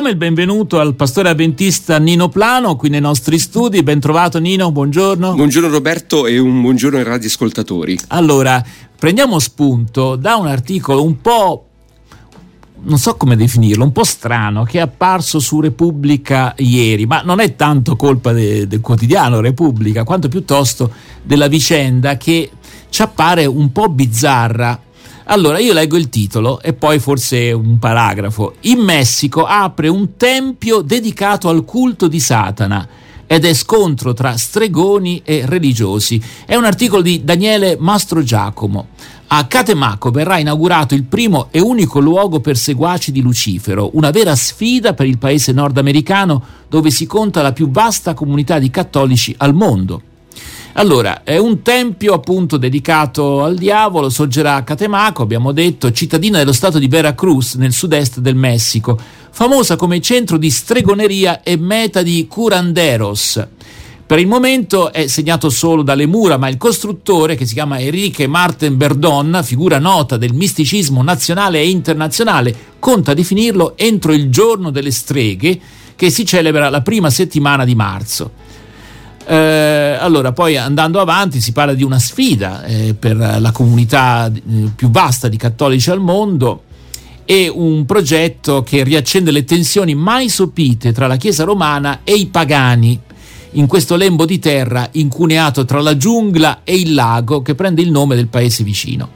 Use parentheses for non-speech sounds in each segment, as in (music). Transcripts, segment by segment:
diamo il benvenuto al pastore avventista Nino Plano qui nei nostri studi. Ben trovato Nino, buongiorno. Buongiorno Roberto e un buongiorno ai radioascoltatori. Allora, prendiamo spunto da un articolo un po' non so come definirlo, un po' strano che è apparso su Repubblica ieri, ma non è tanto colpa de, del quotidiano Repubblica, quanto piuttosto della vicenda che ci appare un po' bizzarra. Allora io leggo il titolo e poi forse un paragrafo. In Messico apre un tempio dedicato al culto di Satana ed è scontro tra stregoni e religiosi. È un articolo di Daniele Mastro Giacomo. A Catemaco verrà inaugurato il primo e unico luogo per seguaci di Lucifero, una vera sfida per il paese nordamericano dove si conta la più vasta comunità di cattolici al mondo. Allora, è un tempio appunto dedicato al diavolo, sorgerà a Catemaco, abbiamo detto, cittadina dello stato di Veracruz, nel sud-est del Messico, famosa come centro di stregoneria e meta di curanderos. Per il momento è segnato solo dalle mura, ma il costruttore, che si chiama Enrique Martin Berdon, figura nota del misticismo nazionale e internazionale, conta di finirlo entro il giorno delle streghe, che si celebra la prima settimana di marzo. Eh, allora, poi andando avanti si parla di una sfida eh, per la comunità eh, più vasta di cattolici al mondo e un progetto che riaccende le tensioni mai sopite tra la Chiesa romana e i pagani in questo lembo di terra incuneato tra la giungla e il lago che prende il nome del paese vicino.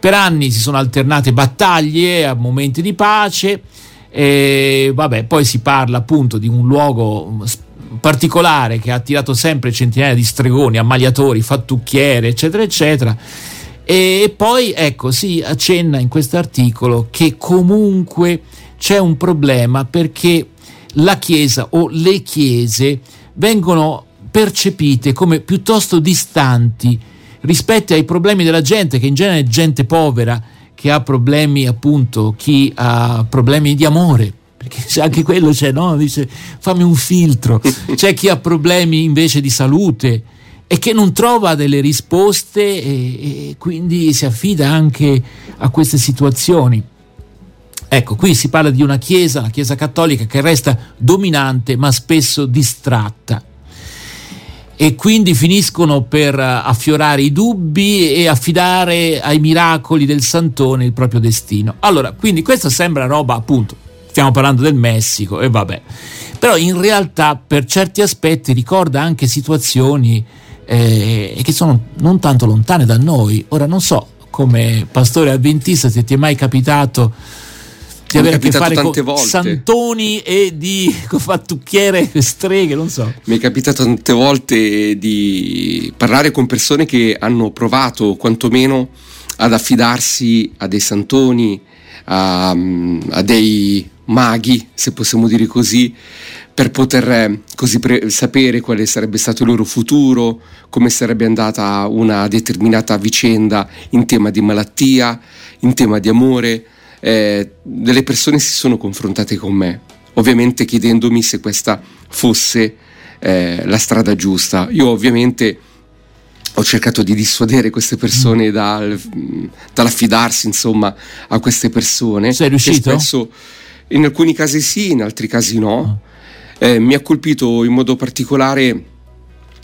Per anni si sono alternate battaglie a momenti di pace e vabbè, poi si parla appunto di un luogo particolare che ha attirato sempre centinaia di stregoni, ammaliatori, fattucchiere, eccetera, eccetera. E poi ecco, si accenna in questo articolo che comunque c'è un problema perché la Chiesa o le chiese vengono percepite come piuttosto distanti rispetto ai problemi della gente, che in genere è gente povera, che ha problemi appunto, chi ha problemi di amore, perché anche quello c'è, no? Dice fammi un filtro, (laughs) c'è chi ha problemi invece di salute e che non trova delle risposte e, e quindi si affida anche a queste situazioni. Ecco, qui si parla di una chiesa, la chiesa cattolica, che resta dominante ma spesso distratta e quindi finiscono per affiorare i dubbi e affidare ai miracoli del santone il proprio destino. Allora, quindi questa sembra roba appunto, stiamo parlando del Messico e vabbè, però in realtà per certi aspetti ricorda anche situazioni eh, che sono non tanto lontane da noi. Ora non so come pastore avventista se ti è mai capitato di avere a che fare con volte. santoni e di (laughs) fattucchiere streghe, non so. Mi è capitato tante volte di parlare con persone che hanno provato quantomeno ad affidarsi a dei santoni, a, a dei maghi, se possiamo dire così, per poter eh, così pre- sapere quale sarebbe stato il loro futuro, come sarebbe andata una determinata vicenda in tema di malattia, in tema di amore eh, delle persone si sono confrontate con me, ovviamente chiedendomi se questa fosse eh, la strada giusta. Io ovviamente ho cercato di dissuadere queste persone mm. dal, dall'affidarsi insomma a queste persone. Sei riuscito? Spesso, in alcuni casi sì, in altri casi no. Eh, mi ha colpito in modo particolare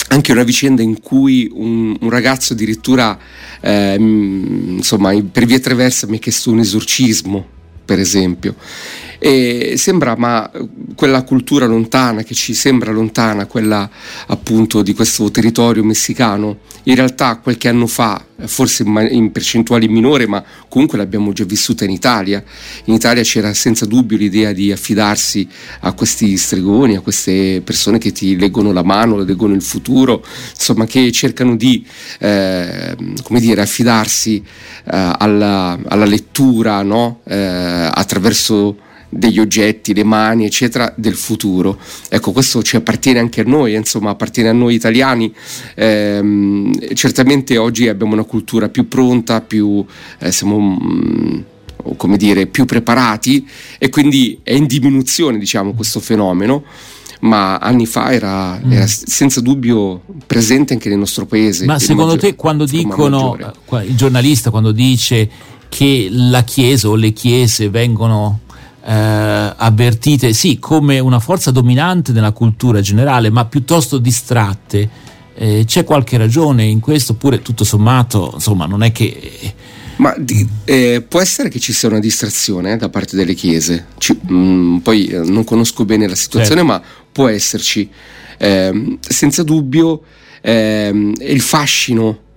anche una vicenda in cui un, un ragazzo addirittura eh, insomma per via traversa mi ha chiesto un esorcismo per esempio e sembra, ma quella cultura lontana che ci sembra lontana, quella appunto di questo territorio messicano, in realtà qualche anno fa, forse in percentuali minore, ma comunque l'abbiamo già vissuta in Italia. In Italia c'era senza dubbio l'idea di affidarsi a questi stregoni, a queste persone che ti leggono la mano, leggono il futuro, insomma, che cercano di, eh, come dire, affidarsi eh, alla, alla, lettura, no? eh, attraverso degli oggetti, le mani, eccetera, del futuro. Ecco, questo ci appartiene anche a noi, insomma, appartiene a noi italiani. Ehm, certamente oggi abbiamo una cultura più pronta, più eh, siamo. Mh, mm, come dire, più preparati e quindi è in diminuzione diciamo questo fenomeno ma anni fa era, mm. era, senza dubbio presente anche nel nostro paese. Ma secondo maggiore, te quando dicono, il giornalista quando dice che la Chiesa o le Chiese vengono eh, avvertite sì come una forza dominante nella cultura generale, ma piuttosto distratte. Eh, c'è qualche ragione in questo, oppure tutto sommato, insomma, non è che. Ma di, eh, può essere che ci sia una distrazione eh, da parte delle chiese. Ci, mh, mm, poi eh, non conosco bene la situazione, certo. ma può esserci. Ehm, senza dubbio, ehm, il fascino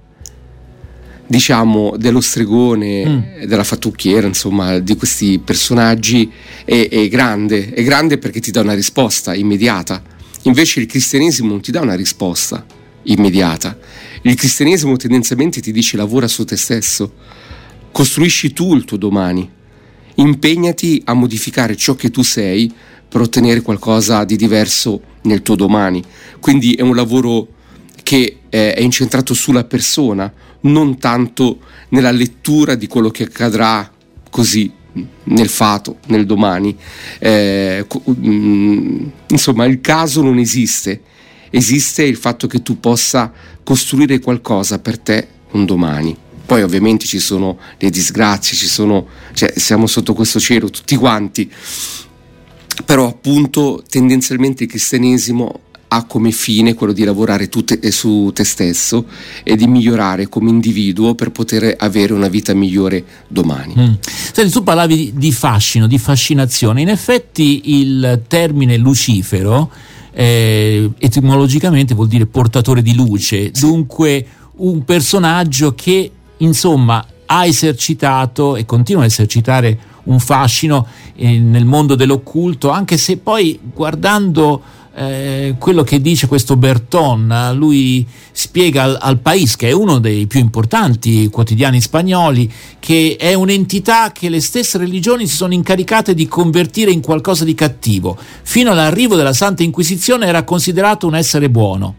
diciamo dello stregone, mm. della fattucchiera, insomma, di questi personaggi è, è, grande, è grande perché ti dà una risposta immediata. Invece il cristianesimo non ti dà una risposta immediata. Il cristianesimo tendenzialmente ti dice lavora su te stesso, costruisci tu il tuo domani, impegnati a modificare ciò che tu sei per ottenere qualcosa di diverso nel tuo domani. Quindi è un lavoro che è incentrato sulla persona, non tanto nella lettura di quello che accadrà così nel fato, nel domani. Eh, mm, insomma, il caso non esiste, esiste il fatto che tu possa costruire qualcosa per te un domani. Poi ovviamente ci sono le disgrazie, ci sono, cioè, siamo sotto questo cielo tutti quanti, però appunto tendenzialmente il cristianesimo ha come fine quello di lavorare te, su te stesso e di migliorare come individuo per poter avere una vita migliore domani. Mm. Senti, tu parlavi di, di, fascino, di fascinazione. In effetti il termine Lucifero eh, etimologicamente vuol dire portatore di luce, dunque un personaggio che insomma ha esercitato e continua a esercitare un fascino eh, nel mondo dell'occulto, anche se poi guardando eh, quello che dice questo Berton, lui spiega al, al País, che è uno dei più importanti quotidiani spagnoli, che è un'entità che le stesse religioni si sono incaricate di convertire in qualcosa di cattivo. Fino all'arrivo della Santa Inquisizione era considerato un essere buono.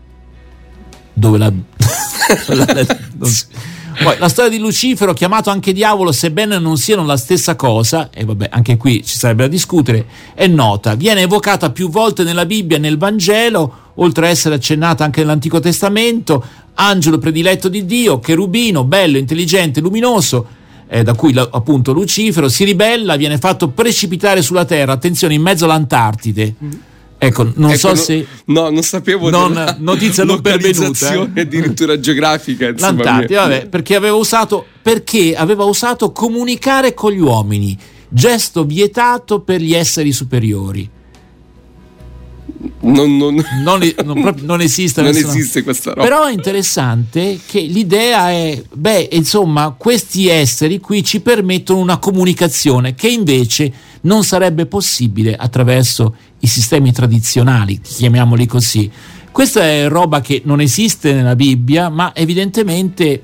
Dove la... (laughs) Poi la storia di Lucifero, chiamato anche diavolo, sebbene non siano la stessa cosa, e vabbè, anche qui ci sarebbe da discutere, è nota. Viene evocata più volte nella Bibbia e nel Vangelo, oltre a essere accennata anche nell'Antico Testamento, angelo prediletto di Dio, cherubino, bello, intelligente, luminoso, eh, da cui appunto Lucifero si ribella, viene fatto precipitare sulla terra, attenzione, in mezzo all'Antartide. Mm Ecco, non ecco, so no, se. No, non sapevo. Non, notizia non pervenuta. Eh. addirittura geografica. L'Antartide, vabbè, perché aveva, usato, perché aveva usato comunicare con gli uomini, gesto vietato per gli esseri superiori. Non, non, non, non, non esiste, (laughs) non esiste questa roba. Però è interessante che l'idea è, beh, insomma, questi esseri qui ci permettono una comunicazione che invece non sarebbe possibile attraverso i sistemi tradizionali, chiamiamoli così. Questa è roba che non esiste nella Bibbia, ma evidentemente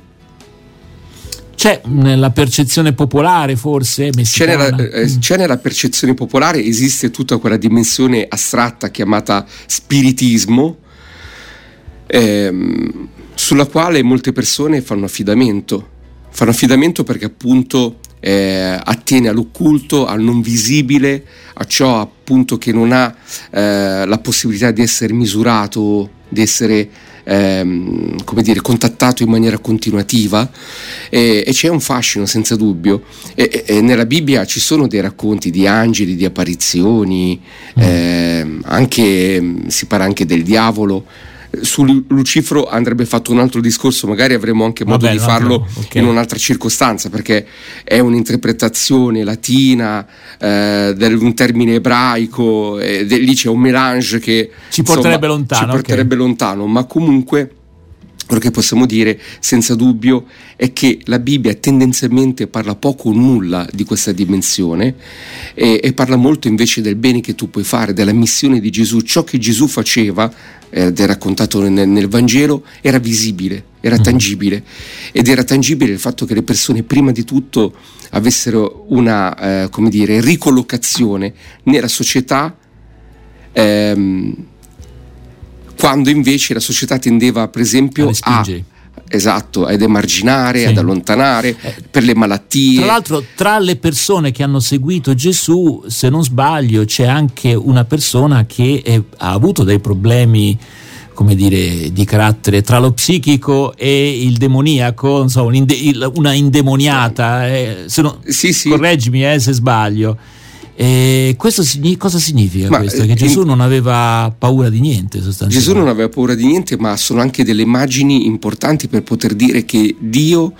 c'è nella percezione popolare forse c'è nella, eh, mm. c'è nella, percezione popolare esiste tutta quella dimensione astratta chiamata spiritismo ehm, sulla quale molte persone fanno affidamento fanno affidamento perché appunto eh, attiene all'occulto, al non visibile, a ciò appunto che non ha eh, la possibilità di essere misurato, di essere ehm, come dire, contattato in maniera continuativa e, e c'è un fascino senza dubbio. E, e, nella Bibbia ci sono dei racconti di angeli, di apparizioni, mm. eh, anche, si parla anche del diavolo su Lucifero andrebbe fatto un altro discorso, magari avremo anche modo Vabbè, di farlo okay. in un'altra circostanza, perché è un'interpretazione latina eh, di un termine ebraico, e lì c'è un melange che ci porterebbe insomma, lontano. Ci porterebbe okay. lontano, ma comunque quello che possiamo dire senza dubbio è che la Bibbia tendenzialmente parla poco o nulla di questa dimensione e, e, parla molto invece del bene che tu puoi fare, della missione di Gesù. Ciò che Gesù faceva, eh, ed è raccontato nel, nel, Vangelo, era visibile, era mm. tangibile ed era tangibile il fatto che le persone prima di tutto avessero una, eh, come dire, ricollocazione nella società. Ehm, quando invece la società tendeva per esempio a, esatto, ad emarginare, sì. ad allontanare eh, per le malattie. Tra l'altro, tra le persone che hanno seguito Gesù, se non sbaglio, c'è anche una persona che è, ha avuto dei problemi come dire, di carattere tra lo psichico e il demoniaco, so, una indemoniata, eh, non, sì, sì. correggimi eh, se sbaglio E questo cosa significa ma, questo? Che Gesù in... non aveva paura di niente sostanzialmente. Gesù non aveva paura di niente, ma sono anche delle immagini importanti per poter dire che Dio,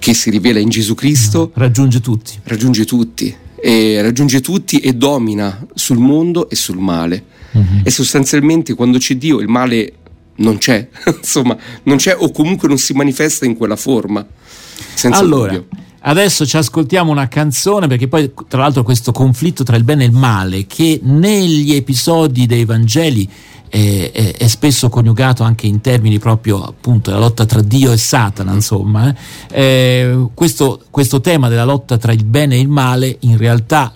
che si rivela in Gesù Cristo, raggiunge tutti. Raggiunge tutti. E raggiunge tutti e domina sul mondo e sul male. Uh-huh. E sostanzialmente quando c'è Dio il male non c'è, (laughs) insomma, non c'è o comunque non si manifesta in quella forma. Senza allora, dubbio. Adesso ci ascoltiamo una canzone perché poi tra l'altro questo conflitto tra il bene e il male che negli episodi dei Vangeli è, è, è spesso coniugato anche in termini proprio appunto della lotta tra Dio e Satana insomma eh. Eh, questo, questo tema della lotta tra il bene e il male in realtà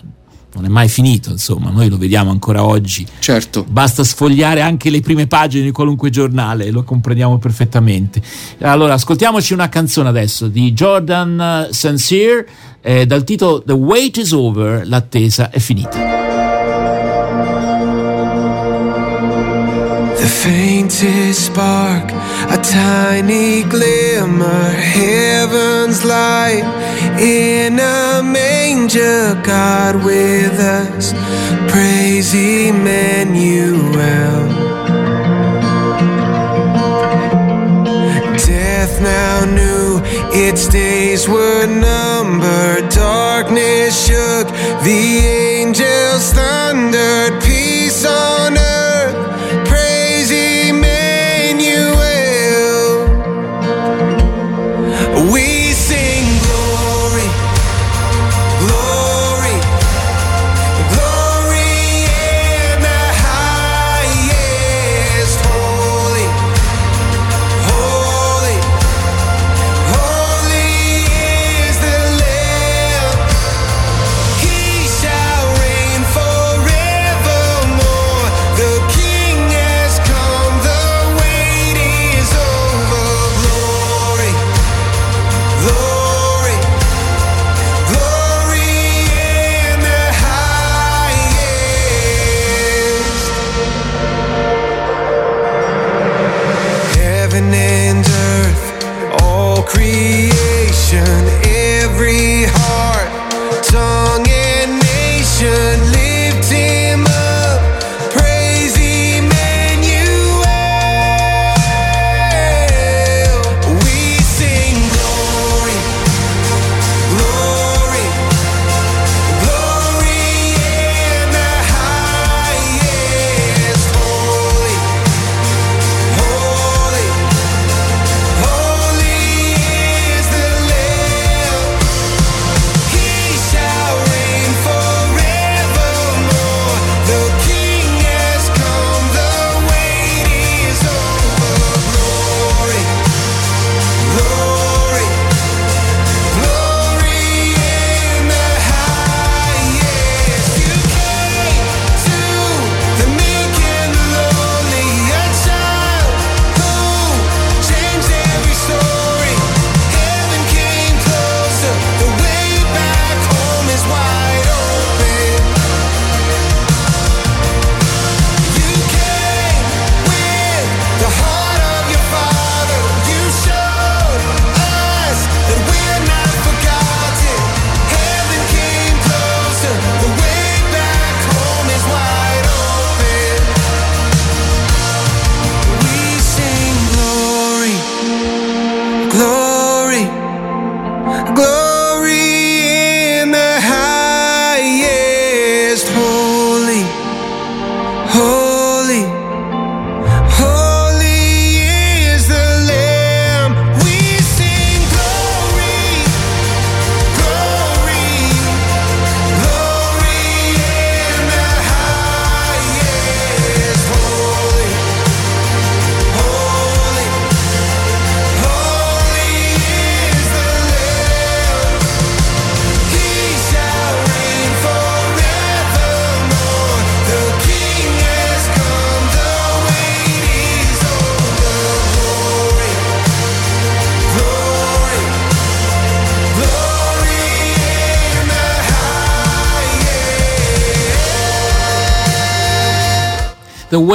non è mai finito, insomma, noi lo vediamo ancora oggi. Certo. Basta sfogliare anche le prime pagine di qualunque giornale e lo comprendiamo perfettamente. Allora, ascoltiamoci una canzone adesso di Jordan Sincere eh, dal titolo The Wait is Over, l'attesa è finita. The faintest spark, a tiny glimmer, heaven's light in a manger, God with us, praise Emmanuel. Death now knew its days were numbered, darkness shook, the angels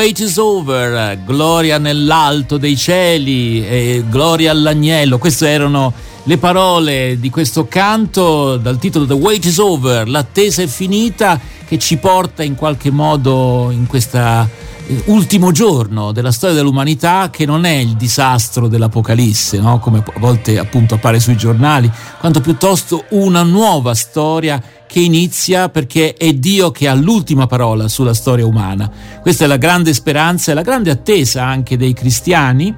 wait is over, gloria nell'alto dei cieli, e gloria all'agnello. Questi erano le parole di questo canto dal titolo The Wait is Over, l'attesa è finita, che ci porta in qualche modo in questo eh, ultimo giorno della storia dell'umanità che non è il disastro dell'Apocalisse, no? come a volte appunto appare sui giornali, quanto piuttosto una nuova storia che inizia perché è Dio che ha l'ultima parola sulla storia umana. Questa è la grande speranza e la grande attesa anche dei cristiani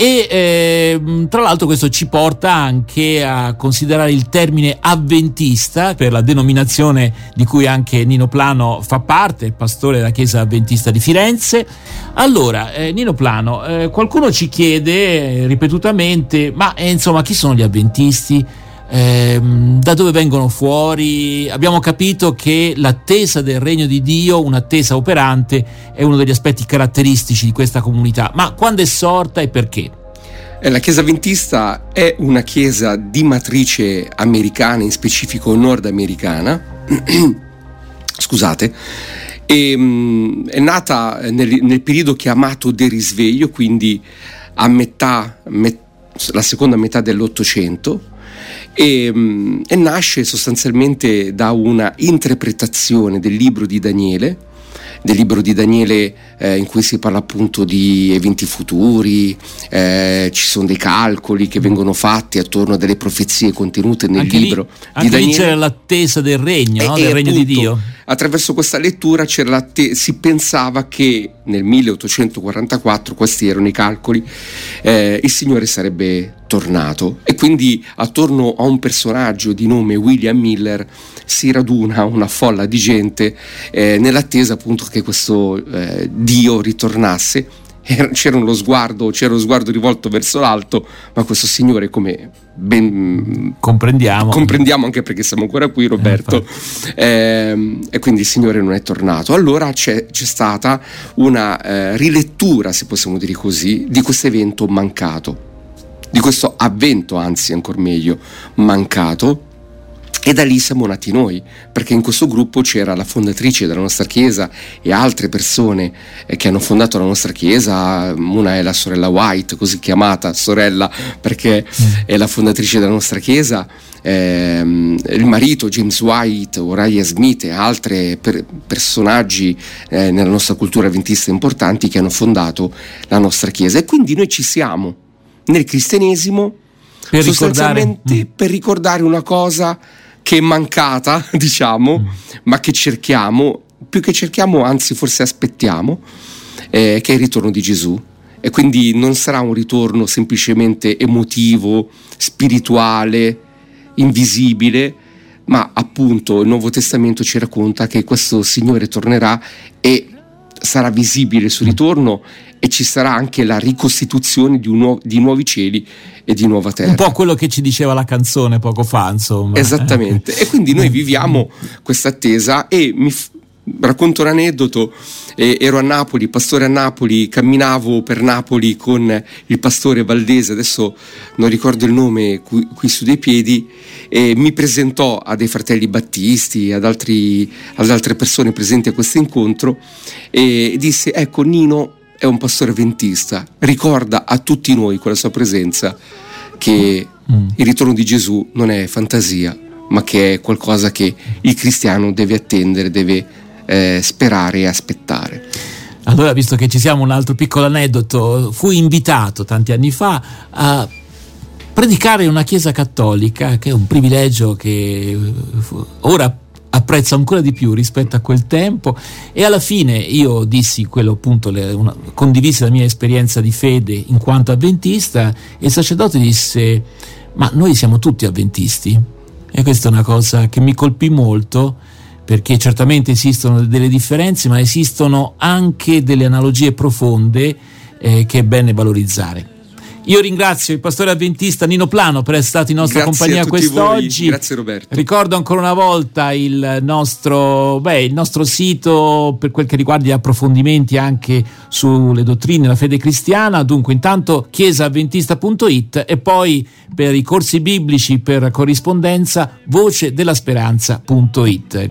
e eh, tra l'altro questo ci porta anche a considerare il termine avventista per la denominazione di cui anche Nino Plano fa parte, pastore della Chiesa Avventista di Firenze. Allora, eh, Nino Plano, eh, qualcuno ci chiede ripetutamente, ma eh, insomma chi sono gli avventisti? Eh, da dove vengono fuori. Abbiamo capito che l'attesa del regno di Dio, un'attesa operante, è uno degli aspetti caratteristici di questa comunità. Ma quando è sorta e perché? Eh, la Chiesa Adventista è una chiesa di matrice americana, in specifico nordamericana. (clears throat) Scusate. E, um, è nata nel, nel, periodo chiamato del risveglio, quindi a metà, met, la seconda metà dell'Ottocento e, mm, e nasce sostanzialmente da una interpretazione del libro di Daniele del libro di Daniele eh, in cui si parla appunto di eventi futuri, eh, ci sono dei calcoli che vengono fatti attorno a delle profezie contenute nel anche libro lì, di Daniele. Lì c'era l'attesa del regno, no? del regno appunto, di Dio. Attraverso questa lettura si pensava che nel 1844, questi erano i calcoli, eh, il Signore sarebbe tornato e quindi attorno a un personaggio di nome William Miller si raduna una folla di gente eh, nell'attesa appunto che questo eh, Dio ritornasse. C'era lo sguardo, c'era lo sguardo rivolto verso l'alto, ma questo signore come ben comprendiamo, comprendiamo anche perché siamo ancora qui Roberto, eh, eh, e quindi il signore non è tornato. Allora c'è, c'è stata una eh, rilettura, se possiamo dire così, di questo evento mancato, di questo avvento, anzi ancora meglio, mancato e da lì siamo nati noi, perché in questo gruppo c'era la fondatrice della nostra chiesa e altre persone eh, che hanno fondato la nostra chiesa. Una è la sorella White, così chiamata sorella perché è la fondatrice della nostra chiesa. Eh, il marito James White, Uriah Smith e altri per, personaggi eh, nella nostra cultura avventista importanti che hanno fondato la nostra chiesa. E quindi noi ci siamo nel cristianesimo per sostanzialmente ricordare. Mm. per ricordare una cosa che è mancata, (laughs) diciamo, mm. ma che cerchiamo, più che cerchiamo, anzi forse aspettiamo, eh, che è il ritorno di Gesù. E quindi non sarà un ritorno semplicemente emotivo, spirituale, invisibile, ma appunto il Nuovo Testamento ci racconta che questo Signore tornerà e sarà visibile il suo ritorno e ci sarà anche la ricostituzione di, nuovo, di, nuovi cieli e di nuova terra. Un po' quello che ci diceva la canzone poco fa, insomma. Esattamente. e quindi noi viviamo questa attesa e mi racconto un aneddoto. Eh, ero a Napoli, pastore a Napoli, camminavo per Napoli con il pastore Valdese, adesso non ricordo il nome qui, qui su dei piedi, e mi presentò a dei fratelli battisti, ad, altri, ad altre persone presenti a questo incontro e disse, ecco Nino, è un pastore ventista, ricorda a tutti noi con la sua presenza che mm. il ritorno di Gesù non è fantasia, ma che è qualcosa che il cristiano deve attendere, deve eh, sperare e aspettare. Allora, visto che ci siamo, un altro piccolo aneddoto, fui invitato tanti anni fa a predicare in una chiesa cattolica, che è un privilegio che ora apprezzo ancora di più rispetto a quel tempo. E alla fine io dissi quello appunto le, una, condivisi la mia esperienza di fede in quanto avventista e il sacerdote disse ma noi siamo tutti avventisti? E questa è una cosa che mi colpì molto perché certamente esistono delle differenze ma esistono anche delle analogie profonde eh, che è bene valorizzare io ringrazio il pastore avventista Nino Plano per essere stato in nostra Grazie compagnia quest'oggi. Voi. Grazie Roberto. Ricordo ancora una volta il nostro, beh, il nostro sito per quel che riguarda gli approfondimenti anche sulle dottrine della fede cristiana. Dunque, intanto chiesavventista.it e poi per i corsi biblici per corrispondenza voce della speranza.it.